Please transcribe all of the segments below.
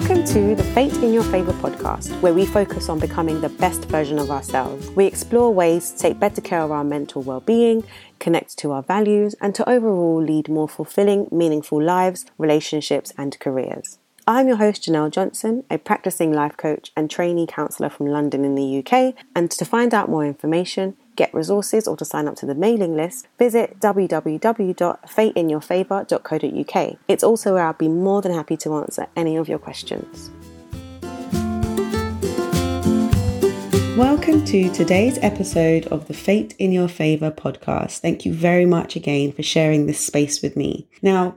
Welcome to the Fate in Your Favour podcast, where we focus on becoming the best version of ourselves. We explore ways to take better care of our mental well being, connect to our values, and to overall lead more fulfilling, meaningful lives, relationships, and careers. I'm your host, Janelle Johnson, a practicing life coach and trainee counsellor from London in the UK. And to find out more information, get resources, or to sign up to the mailing list, visit www.fateinyourfavour.co.uk. It's also where I'll be more than happy to answer any of your questions. Welcome to today's episode of the Fate in Your Favour podcast. Thank you very much again for sharing this space with me. Now,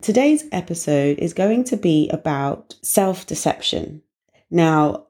today's episode is going to be about self deception. Now,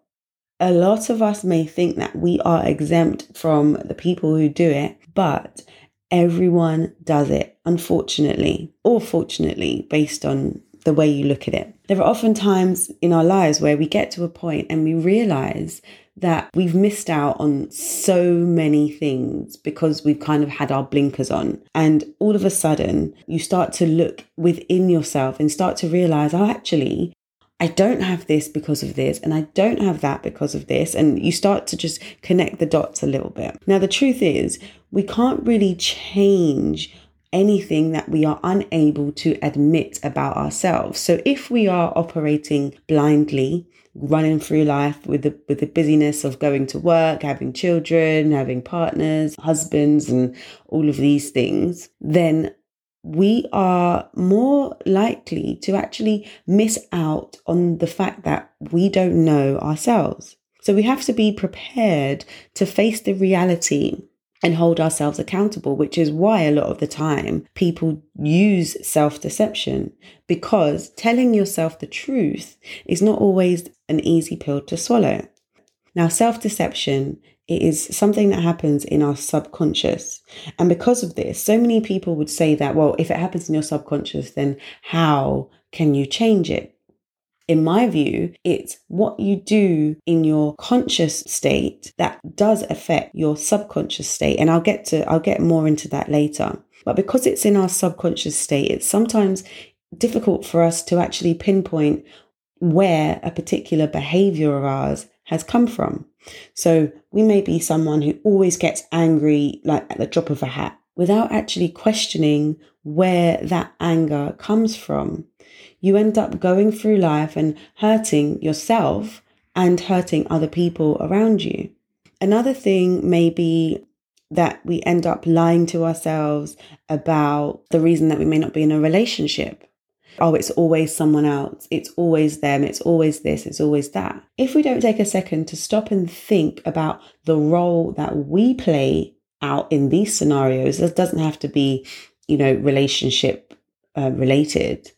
a lot of us may think that we are exempt from the people who do it, but everyone does it, unfortunately, or fortunately, based on the way you look at it. There are often times in our lives where we get to a point and we realize that we've missed out on so many things because we've kind of had our blinkers on. And all of a sudden, you start to look within yourself and start to realize, oh, actually, I don't have this because of this, and I don't have that because of this. And you start to just connect the dots a little bit. Now, the truth is, we can't really change anything that we are unable to admit about ourselves. So if we are operating blindly, running through life with the with the busyness of going to work, having children, having partners, husbands and all of these things, then we are more likely to actually miss out on the fact that we don't know ourselves. So we have to be prepared to face the reality and hold ourselves accountable, which is why a lot of the time people use self deception because telling yourself the truth is not always an easy pill to swallow. Now, self deception it is something that happens in our subconscious. And because of this, so many people would say that, well, if it happens in your subconscious, then how can you change it? In my view, it's what you do in your conscious state that does affect your subconscious state. And I'll get to, I'll get more into that later. But because it's in our subconscious state, it's sometimes difficult for us to actually pinpoint where a particular behavior of ours has come from. So we may be someone who always gets angry, like at the drop of a hat, without actually questioning where that anger comes from. You end up going through life and hurting yourself and hurting other people around you. Another thing may be that we end up lying to ourselves about the reason that we may not be in a relationship oh, it's always someone else, it's always them, it's always this, it's always that. If we don't take a second to stop and think about the role that we play out in these scenarios, it doesn't have to be, you know, relationship uh, related.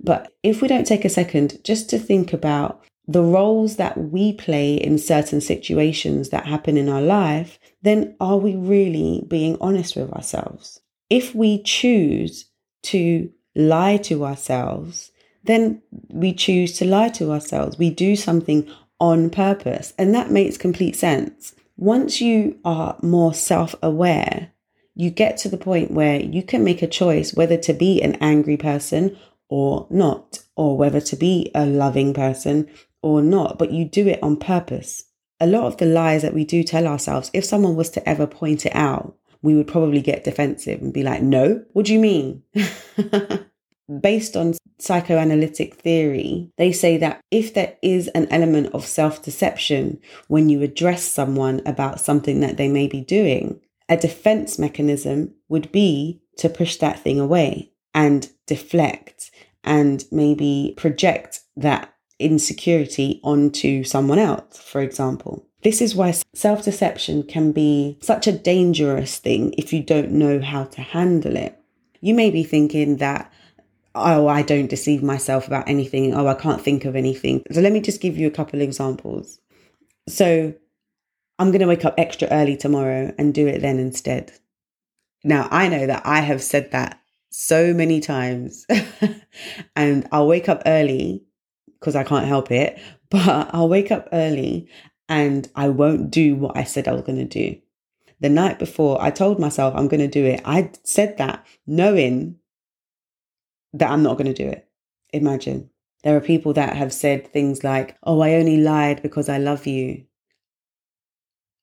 But if we don't take a second just to think about the roles that we play in certain situations that happen in our life, then are we really being honest with ourselves? If we choose to lie to ourselves, then we choose to lie to ourselves. We do something on purpose, and that makes complete sense. Once you are more self aware, you get to the point where you can make a choice whether to be an angry person or not, or whether to be a loving person or not, but you do it on purpose. A lot of the lies that we do tell ourselves, if someone was to ever point it out, we would probably get defensive and be like, no, what do you mean? Based on psychoanalytic theory, they say that if there is an element of self deception when you address someone about something that they may be doing, a defense mechanism would be to push that thing away and deflect and maybe project that insecurity onto someone else, for example. This is why self deception can be such a dangerous thing if you don't know how to handle it. You may be thinking that, oh, I don't deceive myself about anything. Oh, I can't think of anything. So let me just give you a couple examples. So I'm going to wake up extra early tomorrow and do it then instead. Now, I know that I have said that so many times, and I'll wake up early because I can't help it, but I'll wake up early and I won't do what I said I was going to do. The night before, I told myself I'm going to do it. I said that knowing that I'm not going to do it. Imagine. There are people that have said things like, Oh, I only lied because I love you.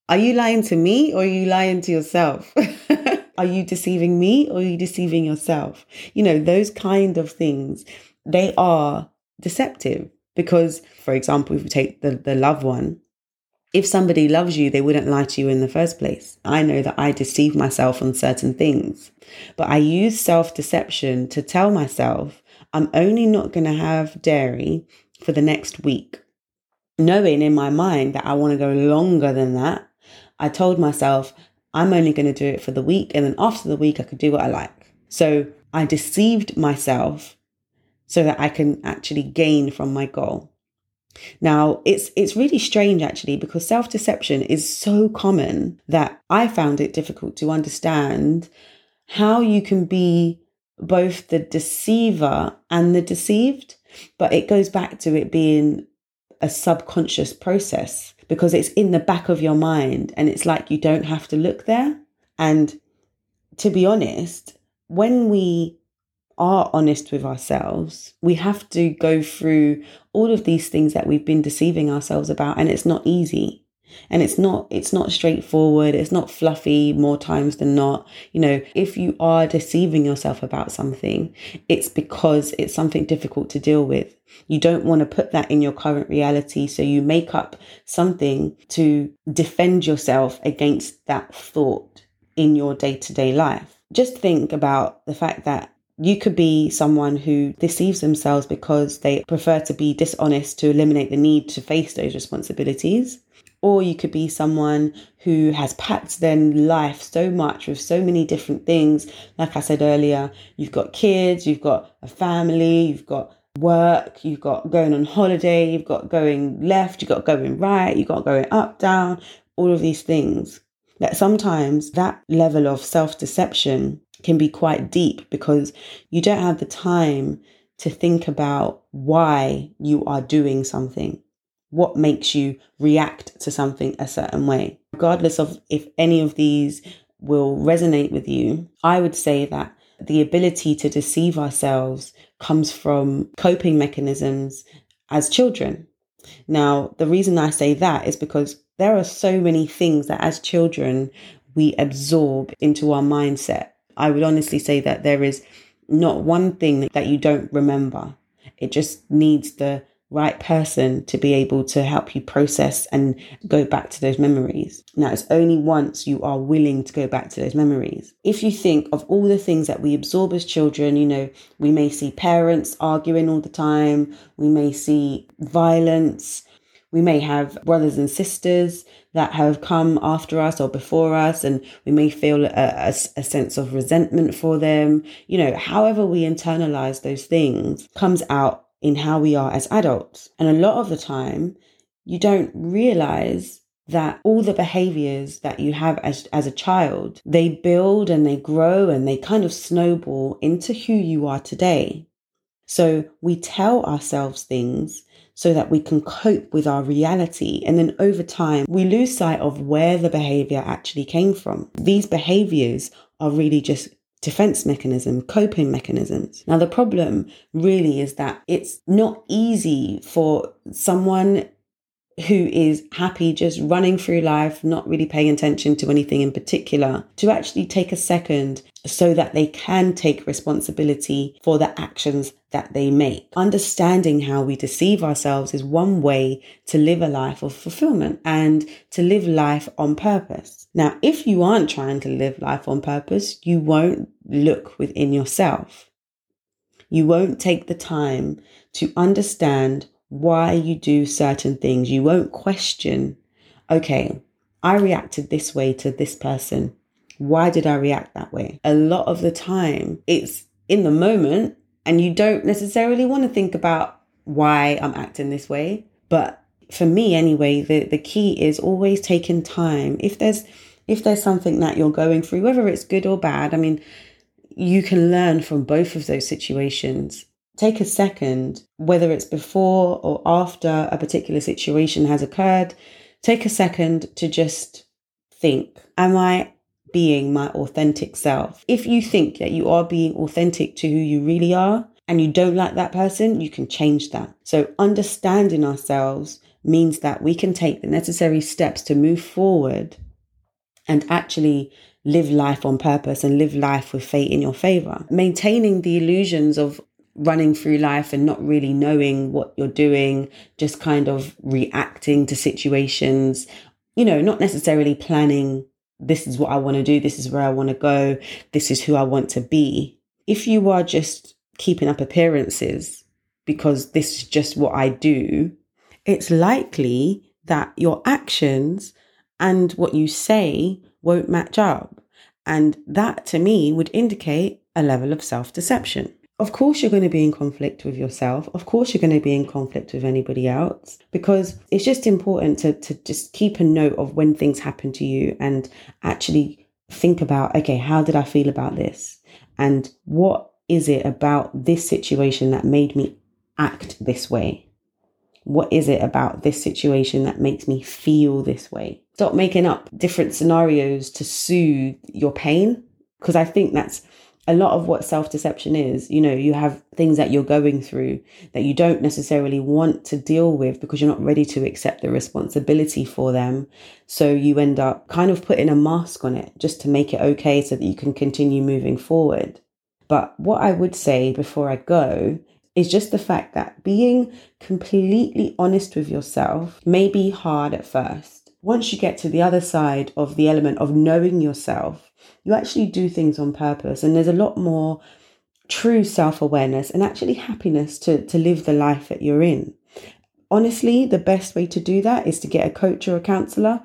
Are you lying to me or are you lying to yourself? are you deceiving me or are you deceiving yourself? You know, those kind of things, they are deceptive because, for example, if we take the, the love one, if somebody loves you, they wouldn't lie to you in the first place. I know that I deceive myself on certain things, but I use self deception to tell myself I'm only not going to have dairy for the next week. Knowing in my mind that I want to go longer than that, I told myself I'm only going to do it for the week. And then after the week, I could do what I like. So I deceived myself so that I can actually gain from my goal. Now, it's it's really strange actually because self-deception is so common that I found it difficult to understand how you can be both the deceiver and the deceived, but it goes back to it being a subconscious process because it's in the back of your mind and it's like you don't have to look there. And to be honest, when we are honest with ourselves, we have to go through all of these things that we've been deceiving ourselves about and it's not easy. And it's not it's not straightforward it's not fluffy more times than not. You know if you are deceiving yourself about something it's because it's something difficult to deal with. You don't want to put that in your current reality so you make up something to defend yourself against that thought in your day-to-day life. Just think about the fact that you could be someone who deceives themselves because they prefer to be dishonest to eliminate the need to face those responsibilities. Or you could be someone who has packed their life so much with so many different things. Like I said earlier, you've got kids, you've got a family, you've got work, you've got going on holiday, you've got going left, you've got going right, you've got going up, down, all of these things. That sometimes that level of self deception can be quite deep because you don't have the time to think about why you are doing something, what makes you react to something a certain way. Regardless of if any of these will resonate with you, I would say that the ability to deceive ourselves comes from coping mechanisms as children. Now, the reason I say that is because there are so many things that as children we absorb into our mindset I would honestly say that there is not one thing that you don't remember. It just needs the right person to be able to help you process and go back to those memories. Now, it's only once you are willing to go back to those memories. If you think of all the things that we absorb as children, you know, we may see parents arguing all the time, we may see violence, we may have brothers and sisters that have come after us or before us, and we may feel a, a, a, sense of resentment for them. You know, however we internalize those things comes out in how we are as adults. And a lot of the time, you don't realize that all the behaviors that you have as, as a child, they build and they grow and they kind of snowball into who you are today. So we tell ourselves things so that we can cope with our reality. And then over time, we lose sight of where the behavior actually came from. These behaviors are really just defense mechanism, coping mechanisms. Now, the problem really is that it's not easy for someone who is happy just running through life, not really paying attention to anything in particular, to actually take a second so that they can take responsibility for the actions that they make. Understanding how we deceive ourselves is one way to live a life of fulfillment and to live life on purpose. Now, if you aren't trying to live life on purpose, you won't look within yourself. You won't take the time to understand why you do certain things. You won't question, okay, I reacted this way to this person. Why did I react that way? A lot of the time, it's in the moment, and you don't necessarily want to think about why I'm acting this way. But for me, anyway, the, the key is always taking time. If there's if there's something that you're going through, whether it's good or bad, I mean, you can learn from both of those situations take a second, whether it's before or after a particular situation has occurred, take a second to just think, am I being my authentic self? If you think that you are being authentic to who you really are, and you don't like that person, you can change that. So understanding ourselves means that we can take the necessary steps to move forward and actually live life on purpose and live life with fate in your favor. Maintaining the illusions of running through life and not really knowing what you're doing, just kind of reacting to situations, you know, not necessarily planning, this is what I want to do, this is where I want to go, this is who I want to be. If you are just keeping up appearances because this is just what I do, it's likely that your actions and what you say won't match up. And that to me would indicate a level of self deception. Of course, you're going to be in conflict with yourself. Of course, you're going to be in conflict with anybody else because it's just important to, to just keep a note of when things happen to you and actually think about, okay, how did I feel about this? And what is it about this situation that made me act this way? What is it about this situation that makes me feel this way? Stop making up different scenarios to soothe your pain. Because I think that's a lot of what self deception is. You know, you have things that you're going through that you don't necessarily want to deal with because you're not ready to accept the responsibility for them. So you end up kind of putting a mask on it just to make it okay so that you can continue moving forward. But what I would say before I go is just the fact that being completely honest with yourself may be hard at first. Once you get to the other side of the element of knowing yourself, you actually do things on purpose, and there's a lot more true self awareness and actually happiness to, to live the life that you're in. Honestly, the best way to do that is to get a coach or a counselor,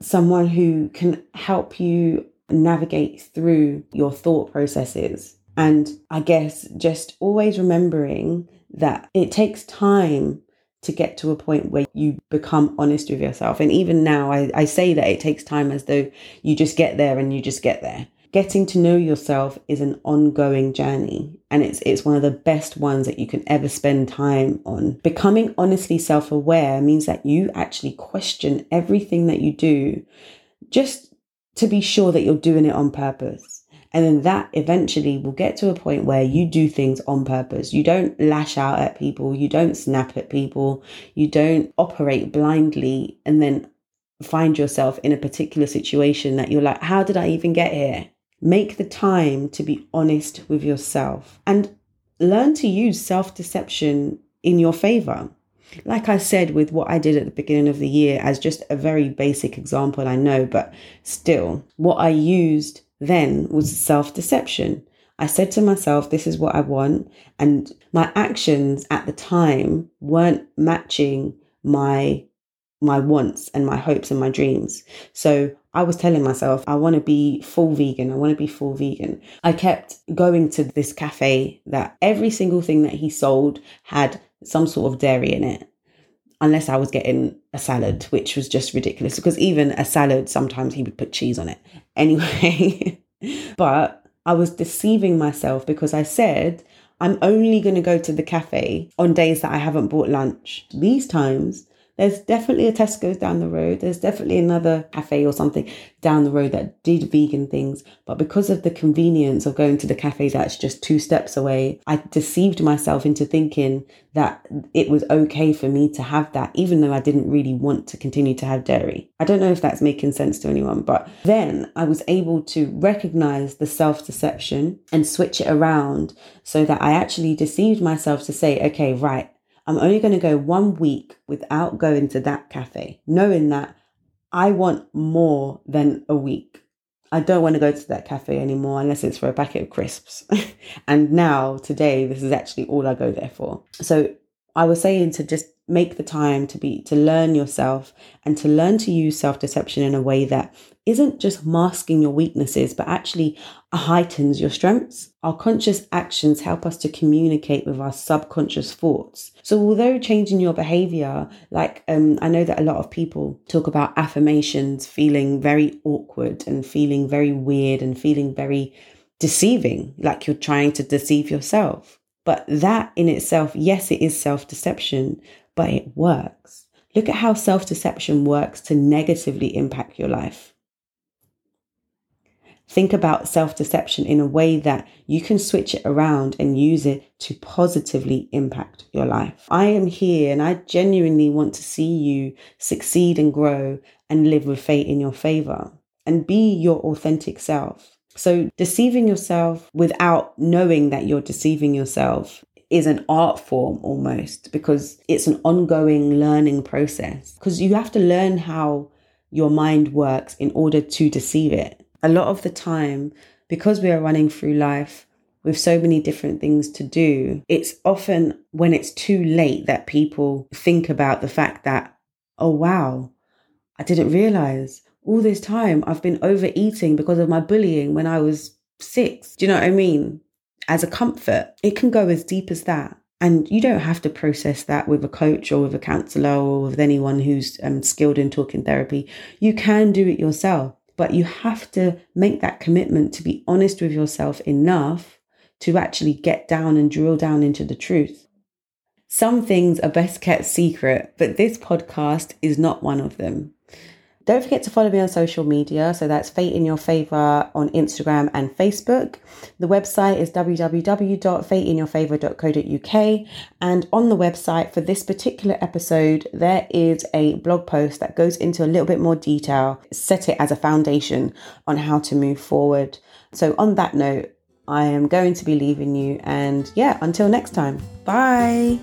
someone who can help you navigate through your thought processes and I guess just always remembering that it takes time to get to a point where you become honest with yourself. And even now, I, I say that it takes time as though you just get there and you just get there. Getting to know yourself is an ongoing journey and it's it's one of the best ones that you can ever spend time on. Becoming honestly self-aware means that you actually question everything that you do just to be sure that you're doing it on purpose and then that eventually will get to a point where you do things on purpose. You don't lash out at people, you don't snap at people, you don't operate blindly and then find yourself in a particular situation that you're like, how did I even get here? Make the time to be honest with yourself and learn to use self deception in your favor. Like I said, with what I did at the beginning of the year, as just a very basic example, I know, but still, what I used then was self deception. I said to myself, this is what I want. And my actions at the time weren't matching my my wants and my hopes and my dreams. So I was telling myself, I want to be full vegan. I want to be full vegan. I kept going to this cafe that every single thing that he sold had some sort of dairy in it. Unless I was getting a salad, which was just ridiculous because even a salad, sometimes he would put cheese on it. Anyway, but I was deceiving myself because I said, I'm only going to go to the cafe on days that I haven't bought lunch. These times, there's definitely a Tesco's down the road. There's definitely another cafe or something down the road that did vegan things. But because of the convenience of going to the cafe that's just two steps away, I deceived myself into thinking that it was okay for me to have that, even though I didn't really want to continue to have dairy. I don't know if that's making sense to anyone, but then I was able to recognize the self deception and switch it around so that I actually deceived myself to say, okay, right, I'm only going to go one week without going to that cafe, knowing that I want more than a week. I don't want to go to that cafe anymore unless it's for a packet of crisps. and now, today, this is actually all I go there for. So I was saying to just make the time to be to learn yourself and to learn to use self-deception in a way that isn't just masking your weaknesses but actually heightens your strengths. Our conscious actions help us to communicate with our subconscious thoughts. So although changing your behavior like um, i know that a lot of people talk about affirmations feeling very awkward and feeling very weird and feeling very deceiving like you're trying to deceive yourself. But that in itself, yes, it is self deception, but it works. Look at how self deception works to negatively impact your life. Think about self deception in a way that you can switch it around and use it to positively impact your life. I am here and I genuinely want to see you succeed and grow and live with fate in your favor and be your authentic self. So, deceiving yourself without knowing that you're deceiving yourself is an art form almost because it's an ongoing learning process. Because you have to learn how your mind works in order to deceive it. A lot of the time, because we are running through life with so many different things to do, it's often when it's too late that people think about the fact that, oh, wow, I didn't realize all this time I've been overeating because of my bullying when I was six. Do you know what I mean? As a comfort, it can go as deep as that. And you don't have to process that with a coach or with a counselor or with anyone who's um, skilled in talking therapy. You can do it yourself, but you have to make that commitment to be honest with yourself enough to actually get down and drill down into the truth. Some things are best kept secret, but this podcast is not one of them. Don't forget to follow me on social media. So that's Fate in Your Favour on Instagram and Facebook. The website is www.fateinyourfavour.co.uk. And on the website for this particular episode, there is a blog post that goes into a little bit more detail, set it as a foundation on how to move forward. So, on that note, I am going to be leaving you. And yeah, until next time, bye.